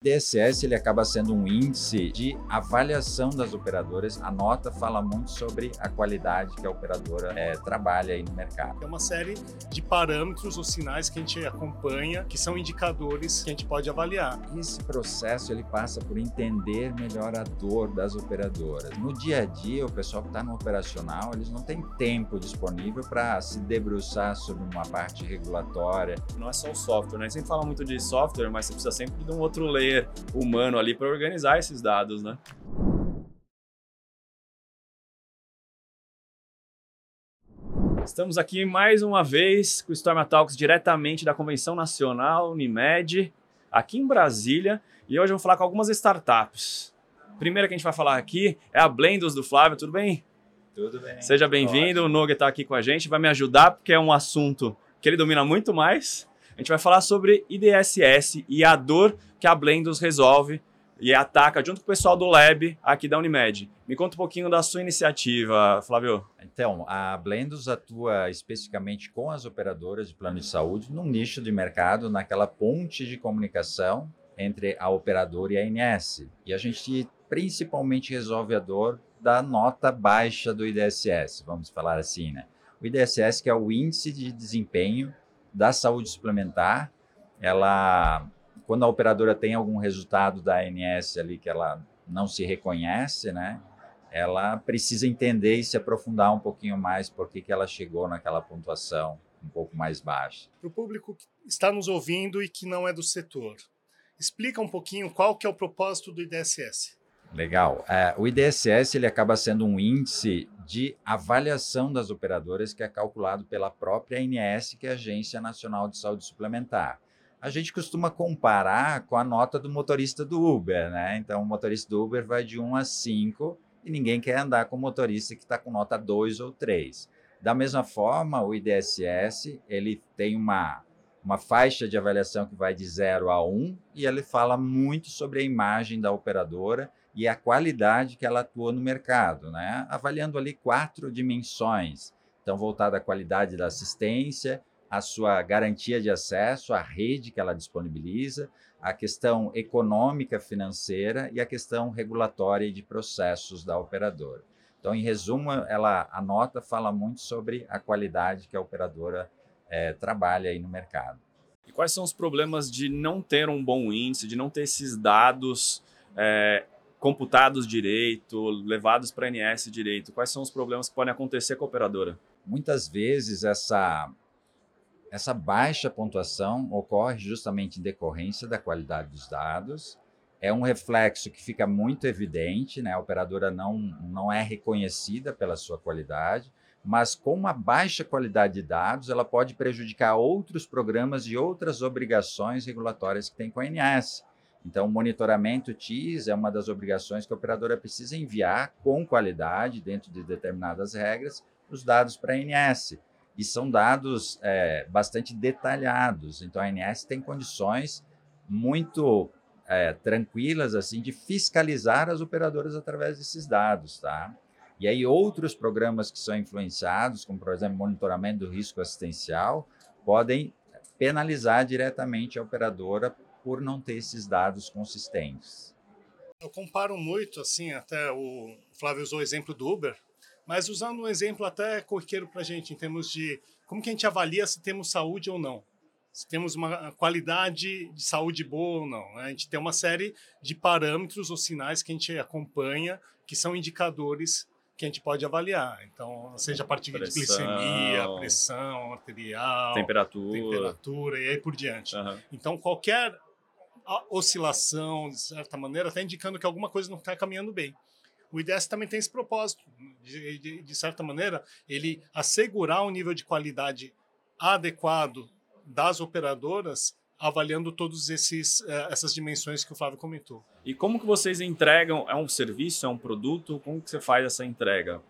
DSS ele acaba sendo um índice de avaliação das operadoras. A nota fala muito sobre a qualidade que a operadora é, trabalha aí no mercado. É uma série de parâmetros ou sinais que a gente acompanha, que são indicadores que a gente pode avaliar. Esse processo ele passa por entender melhor a dor das operadoras. No dia a dia, o pessoal que está no operacional, eles não têm tempo disponível para se debruçar sobre uma parte regulatória. Não é só o software, né? A gente fala muito de software, mas você precisa sempre de um outro layer player humano ali para organizar esses dados, né? Estamos aqui mais uma vez com o Storm Talks diretamente da Convenção Nacional Unimed, aqui em Brasília, e hoje eu vou falar com algumas startups. A primeira que a gente vai falar aqui é a Blendos do Flávio, tudo bem? Tudo bem. Seja bem-vindo, o Nogue está aqui com a gente, vai me ajudar porque é um assunto que ele domina muito mais. A gente vai falar sobre IDSS e a dor que a Blendos resolve e ataca junto com o pessoal do Lab aqui da Unimed. Me conta um pouquinho da sua iniciativa, Flávio. Então, a Blendos atua especificamente com as operadoras de plano de saúde num nicho de mercado, naquela ponte de comunicação entre a operadora e a ANS. E a gente principalmente resolve a dor da nota baixa do IDSS, vamos falar assim, né? O IDSS que é o índice de desempenho da saúde suplementar, ela, quando a operadora tem algum resultado da ANS ali que ela não se reconhece, né? Ela precisa entender e se aprofundar um pouquinho mais por que, que ela chegou naquela pontuação um pouco mais baixa. Para o público que está nos ouvindo e que não é do setor, explica um pouquinho qual que é o propósito do IDSS. Legal. É, o IDSS ele acaba sendo um índice de avaliação das operadoras que é calculado pela própria ANS, que é a Agência Nacional de Saúde Suplementar. A gente costuma comparar com a nota do motorista do Uber, né? Então, o motorista do Uber vai de 1 a 5 e ninguém quer andar com o motorista que está com nota 2 ou 3. Da mesma forma, o IDSS ele tem uma, uma faixa de avaliação que vai de 0 a 1 e ele fala muito sobre a imagem da operadora e a qualidade que ela atua no mercado, né? avaliando ali quatro dimensões. Então, voltada à qualidade da assistência, a sua garantia de acesso, a rede que ela disponibiliza, a questão econômica financeira e a questão regulatória e de processos da operadora. Então, em resumo, ela, a nota fala muito sobre a qualidade que a operadora é, trabalha aí no mercado. E quais são os problemas de não ter um bom índice, de não ter esses dados é, computados direito, levados para a ANS direito? Quais são os problemas que podem acontecer com a operadora? Muitas vezes essa, essa baixa pontuação ocorre justamente em decorrência da qualidade dos dados. É um reflexo que fica muito evidente, né? a operadora não, não é reconhecida pela sua qualidade, mas com uma baixa qualidade de dados, ela pode prejudicar outros programas e outras obrigações regulatórias que tem com a ANS. Então, o monitoramento TIS é uma das obrigações que a operadora precisa enviar com qualidade, dentro de determinadas regras, os dados para a ANS. E são dados é, bastante detalhados. Então, a ANS tem condições muito é, tranquilas assim de fiscalizar as operadoras através desses dados, tá? E aí outros programas que são influenciados, como por exemplo monitoramento do risco assistencial, podem penalizar diretamente a operadora por não ter esses dados consistentes. Eu comparo muito, assim, até o Flávio usou o exemplo do Uber, mas usando um exemplo até corriqueiro para a gente, em termos de como que a gente avalia se temos saúde ou não. Se temos uma qualidade de saúde boa ou não. Né? A gente tem uma série de parâmetros ou sinais que a gente acompanha, que são indicadores que a gente pode avaliar. Então, seja a partir pressão, de glicemia, pressão arterial, temperatura, temperatura e aí por diante. Uhum. Então, qualquer oscilação, de certa maneira, está indicando que alguma coisa não está caminhando bem. O IDS também tem esse propósito, de, de, de, certa maneira, ele assegurar um nível de qualidade adequado das operadoras, avaliando todas eh, essas dimensões que o Flávio comentou. E como que vocês entregam? É um serviço, é um produto? Como que você faz essa entrega?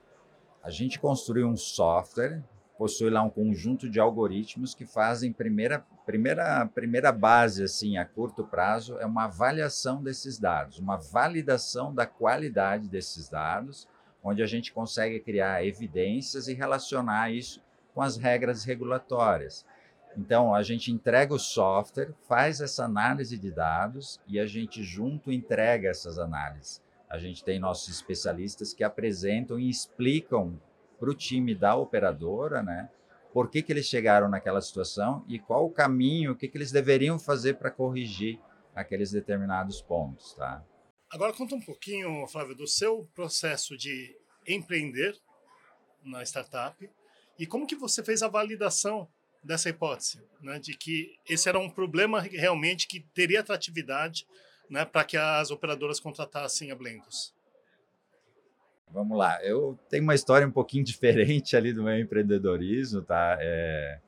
A gente construiu um software possui lá um conjunto de algoritmos que fazem primeira primeira primeira base assim a curto prazo é uma avaliação desses dados, uma validação da qualidade desses dados, onde a gente consegue criar evidências e relacionar isso com as regras regulatórias. Então, a gente entrega o software, faz essa análise de dados e a gente junto entrega essas análises. A gente tem nossos especialistas que apresentam e explicam para o time da operadora, né? Por que, que eles chegaram naquela situação e qual o caminho, o que, que eles deveriam fazer para corrigir aqueles determinados pontos, tá? Agora conta um pouquinho, Flávio, do seu processo de empreender na startup e como que você fez a validação dessa hipótese, né, de que esse era um problema realmente que teria atratividade né, para que as operadoras contratassem a Blendos. Vamos lá, eu tenho uma história um pouquinho diferente ali do meu empreendedorismo, tá? É,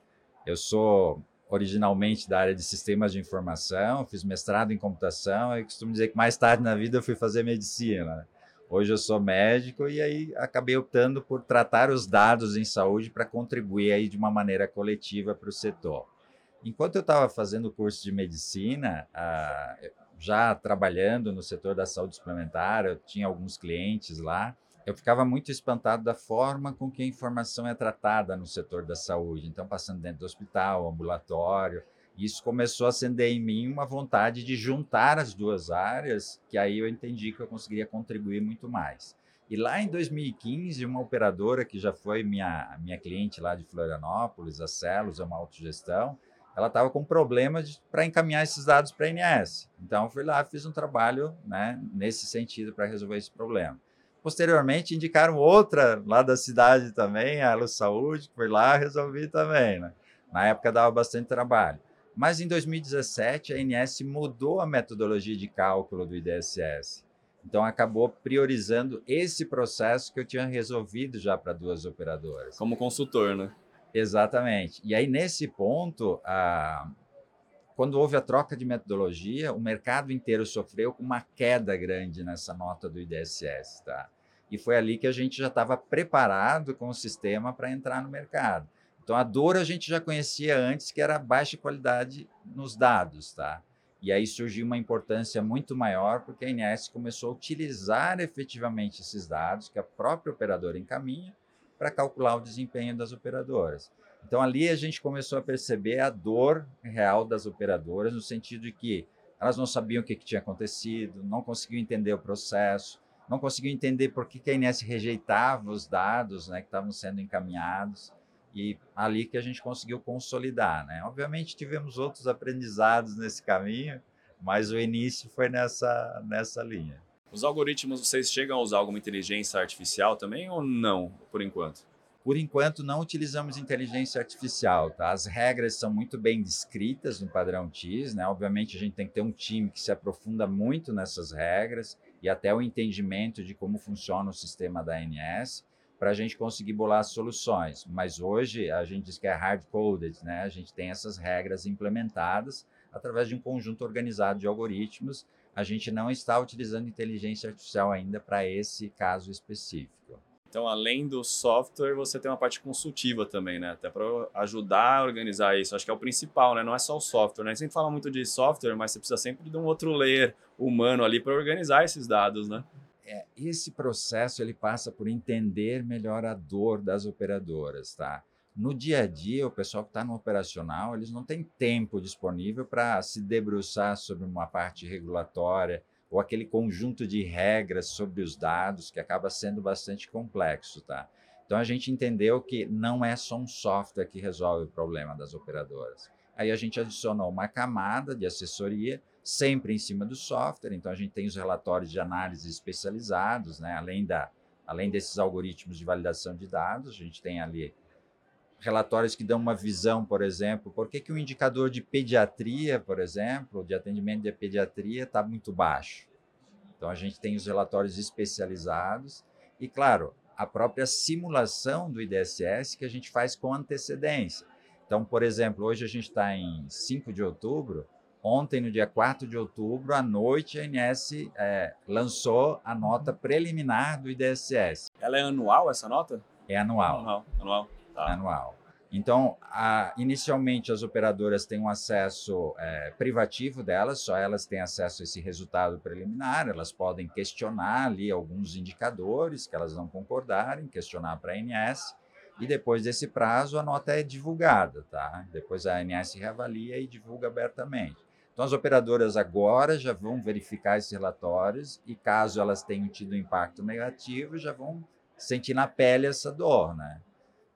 eu sou originalmente da área de sistemas de informação, fiz mestrado em computação e costumo dizer que mais tarde na vida eu fui fazer medicina. Hoje eu sou médico e aí acabei optando por tratar os dados em saúde para contribuir aí de uma maneira coletiva para o setor. Enquanto eu estava fazendo o curso de medicina, ah, já trabalhando no setor da saúde suplementar, eu tinha alguns clientes lá, eu ficava muito espantado da forma com que a informação é tratada no setor da saúde. Então, passando dentro do hospital, ambulatório, isso começou a acender em mim uma vontade de juntar as duas áreas, que aí eu entendi que eu conseguiria contribuir muito mais. E lá em 2015, uma operadora que já foi minha, minha cliente lá de Florianópolis, a Celos, é uma autogestão, ela estava com problemas para encaminhar esses dados para a INS. Então, eu fui lá, fiz um trabalho né, nesse sentido para resolver esse problema. Posteriormente, indicaram outra lá da cidade também, a Elo Saúde, que foi lá, resolvi também. Né? Na época dava bastante trabalho. Mas em 2017, a INS mudou a metodologia de cálculo do IDSS. Então, acabou priorizando esse processo que eu tinha resolvido já para duas operadoras. Como consultor, né? Exatamente. E aí, nesse ponto, a, quando houve a troca de metodologia, o mercado inteiro sofreu uma queda grande nessa nota do IDSS, tá? E foi ali que a gente já estava preparado com o sistema para entrar no mercado. Então a dor a gente já conhecia antes, que era baixa qualidade nos dados, tá? E aí surgiu uma importância muito maior, porque a INS começou a utilizar efetivamente esses dados que a própria operadora encaminha para calcular o desempenho das operadoras. Então ali a gente começou a perceber a dor real das operadoras, no sentido de que elas não sabiam o que, que tinha acontecido, não conseguiam entender o processo, não conseguiam entender por que, que a INS rejeitava os dados né, que estavam sendo encaminhados. E ali que a gente conseguiu consolidar. Né? Obviamente tivemos outros aprendizados nesse caminho, mas o início foi nessa, nessa linha. Os algoritmos, vocês chegam a usar alguma inteligência artificial também ou não, por enquanto? Por enquanto, não utilizamos inteligência artificial. Tá? As regras são muito bem descritas no padrão TIS. Né? Obviamente, a gente tem que ter um time que se aprofunda muito nessas regras e até o entendimento de como funciona o sistema da ANS para a gente conseguir bolar soluções. Mas hoje, a gente diz que é hard-coded. Né? A gente tem essas regras implementadas através de um conjunto organizado de algoritmos. A gente não está utilizando inteligência artificial ainda para esse caso específico. Então, além do software, você tem uma parte consultiva também, né? Até para ajudar a organizar isso. Acho que é o principal, né? Não é só o software, né? A gente fala muito de software, mas você precisa sempre de um outro layer humano ali para organizar esses dados, né? É, esse processo ele passa por entender melhor a dor das operadoras, tá? No dia a dia, o pessoal que está no operacional, eles não têm tempo disponível para se debruçar sobre uma parte regulatória, ou aquele conjunto de regras sobre os dados que acaba sendo bastante complexo, tá? Então a gente entendeu que não é só um software que resolve o problema das operadoras. Aí a gente adicionou uma camada de assessoria sempre em cima do software, então a gente tem os relatórios de análise especializados, né? Além da além desses algoritmos de validação de dados, a gente tem ali relatórios que dão uma visão, por exemplo, por que, que o indicador de pediatria, por exemplo, de atendimento de pediatria está muito baixo. Então, a gente tem os relatórios especializados e, claro, a própria simulação do IDSS que a gente faz com antecedência. Então, por exemplo, hoje a gente está em 5 de outubro, ontem, no dia 4 de outubro, à noite, a ANS é, lançou a nota preliminar do IDSS. Ela é anual, essa nota? É anual. Anual. anual tá. anual. Então, a, inicialmente as operadoras têm um acesso é, privativo delas, só elas têm acesso a esse resultado preliminar, elas podem questionar ali alguns indicadores que elas não concordarem, questionar para a ANS, e depois desse prazo a nota é divulgada, tá? Depois a ANS reavalia e divulga abertamente. Então as operadoras agora já vão verificar esses relatórios e caso elas tenham tido impacto negativo, já vão sentir na pele essa dor, né?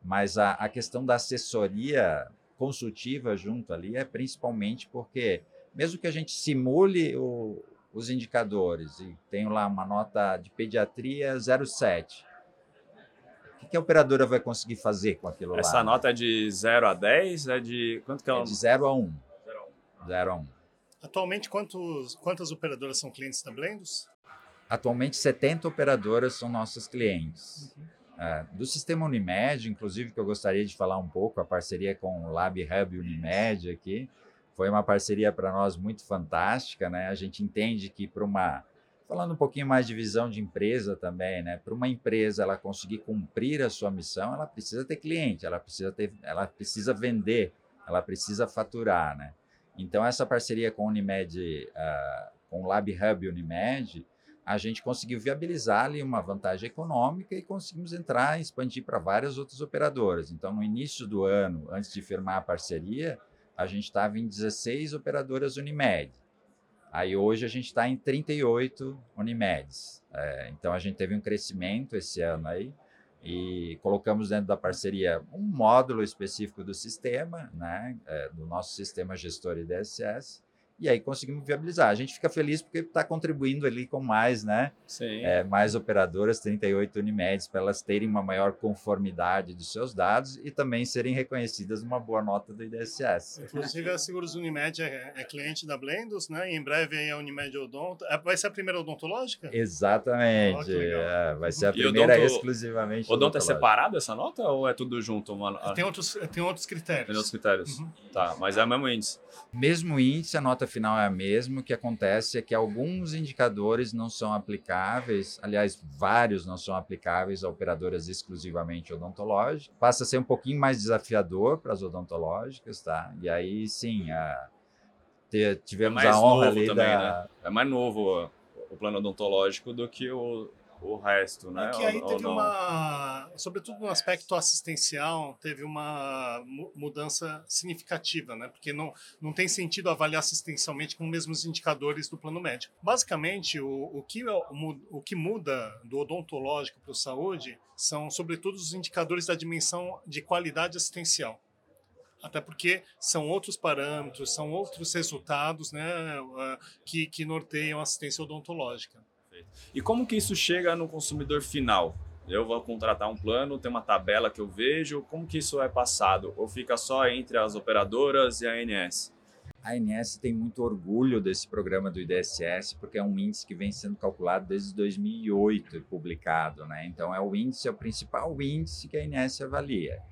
Mas a, a questão da assessoria consultiva junto ali é principalmente porque mesmo que a gente simule o, os indicadores e tenho lá uma nota de pediatria 0,7, o que, que, a operadora vai conseguir fazer com aquilo Essa lá? Essa nota é de 0 a 10? É de quanto que ela... É de 0 a 1. 0 a 1. Atualmente, quantos, quantas operadoras são clientes da Blendos? Atualmente, 70 operadoras são nossos clientes. Uhum. É, do sistema Unimed, inclusive, que eu gostaria de falar um pouco, a parceria com o Lab Hub Unimed aqui, foi uma parceria para nós muito fantástica, né? A gente entende que para uma falando um pouquinho mais de visão de empresa também, né? Para uma empresa ela conseguir cumprir a sua missão, ela precisa ter cliente, ela precisa ter, ela precisa vender, ela precisa faturar, né? Então essa parceria com Unimed, uh, com o Lab Hub Unimed, a gente conseguiu viabilizar ali uma vantagem econômica e conseguimos entrar e expandir para várias outras operadoras. Então, no início do ano, antes de firmar a parceria, a gente estava em 16 operadoras Unimed. Aí hoje a gente está em 38 Unimeds. É, então a gente teve um crescimento esse ano aí e colocamos dentro da parceria um módulo específico do sistema, né, é, do nosso sistema gestor IDSS, e aí conseguimos viabilizar. A gente fica feliz porque está contribuindo ali com mais, né? É, mais operadoras, 38 Unimedes, para elas terem uma maior conformidade dos seus dados e também serem reconhecidas uma boa nota do IDSS. Inclusive, a Seguros Unimed é, é cliente da Blendos, né? E em breve aí a Unimed Odonto. É, vai ser a primeira odontológica? Exatamente. Oh, é, vai ser a primeira odonto, exclusivamente. Odonto é separado essa nota ou é tudo junto? Uma... Tem, outros, tem outros critérios. Tem outros critérios. Uhum. Tá, mas é o mesmo índice. Mesmo índice, a nota final é a mesma. O que acontece é que alguns indicadores não são aplicáveis, aliás, vários não são aplicáveis a operadoras exclusivamente odontológicas. Passa a ser um pouquinho mais desafiador para as odontológicas, tá? E aí, sim, a, tivemos é a honra ali também, da... Né? É mais novo o plano odontológico do que o, o resto, né? É que aí teve uma, sobretudo no aspecto assistencial, teve uma mudança significativa, né? Porque não, não tem sentido avaliar assistencialmente com os mesmos indicadores do plano médico. Basicamente, o, o, que, o, o que muda do odontológico para o saúde são, sobretudo, os indicadores da dimensão de qualidade assistencial até porque são outros parâmetros, são outros resultados né, que, que norteiam a assistência odontológica. E como que isso chega no consumidor final? Eu vou contratar um plano, tem uma tabela que eu vejo, como que isso é passado? Ou fica só entre as operadoras e a ANS? A ANS tem muito orgulho desse programa do IDSS, porque é um índice que vem sendo calculado desde 2008 e publicado, né? Então é o índice, é o principal índice que a ANS avalia.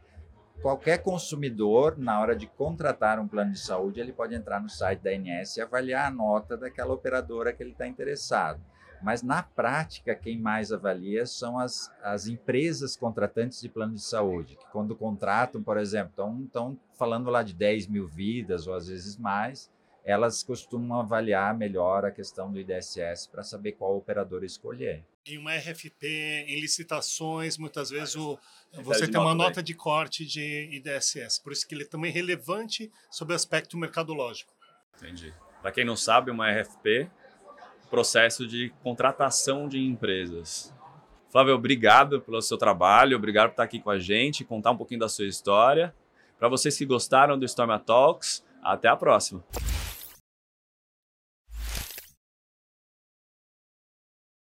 Qualquer consumidor, na hora de contratar um plano de saúde, ele pode entrar no site da ANS e avaliar a nota daquela operadora que ele está interessado. Mas, na prática, quem mais avalia são as, as empresas contratantes de plano de saúde, que quando contratam, por exemplo, estão falando lá de 10 mil vidas ou às vezes mais, elas costumam avaliar melhor a questão do IDSS para saber qual operador escolher. Em uma RFP, em licitações, muitas vezes o, você tem uma nota de corte de IDSS, por isso que ele é também relevante sobre o aspecto mercadológico. Entendi. Para quem não sabe, uma RFP processo de contratação de empresas. Flávio, obrigado pelo seu trabalho, obrigado por estar aqui com a gente, contar um pouquinho da sua história. Para vocês que gostaram do Storm Talks, até a próxima.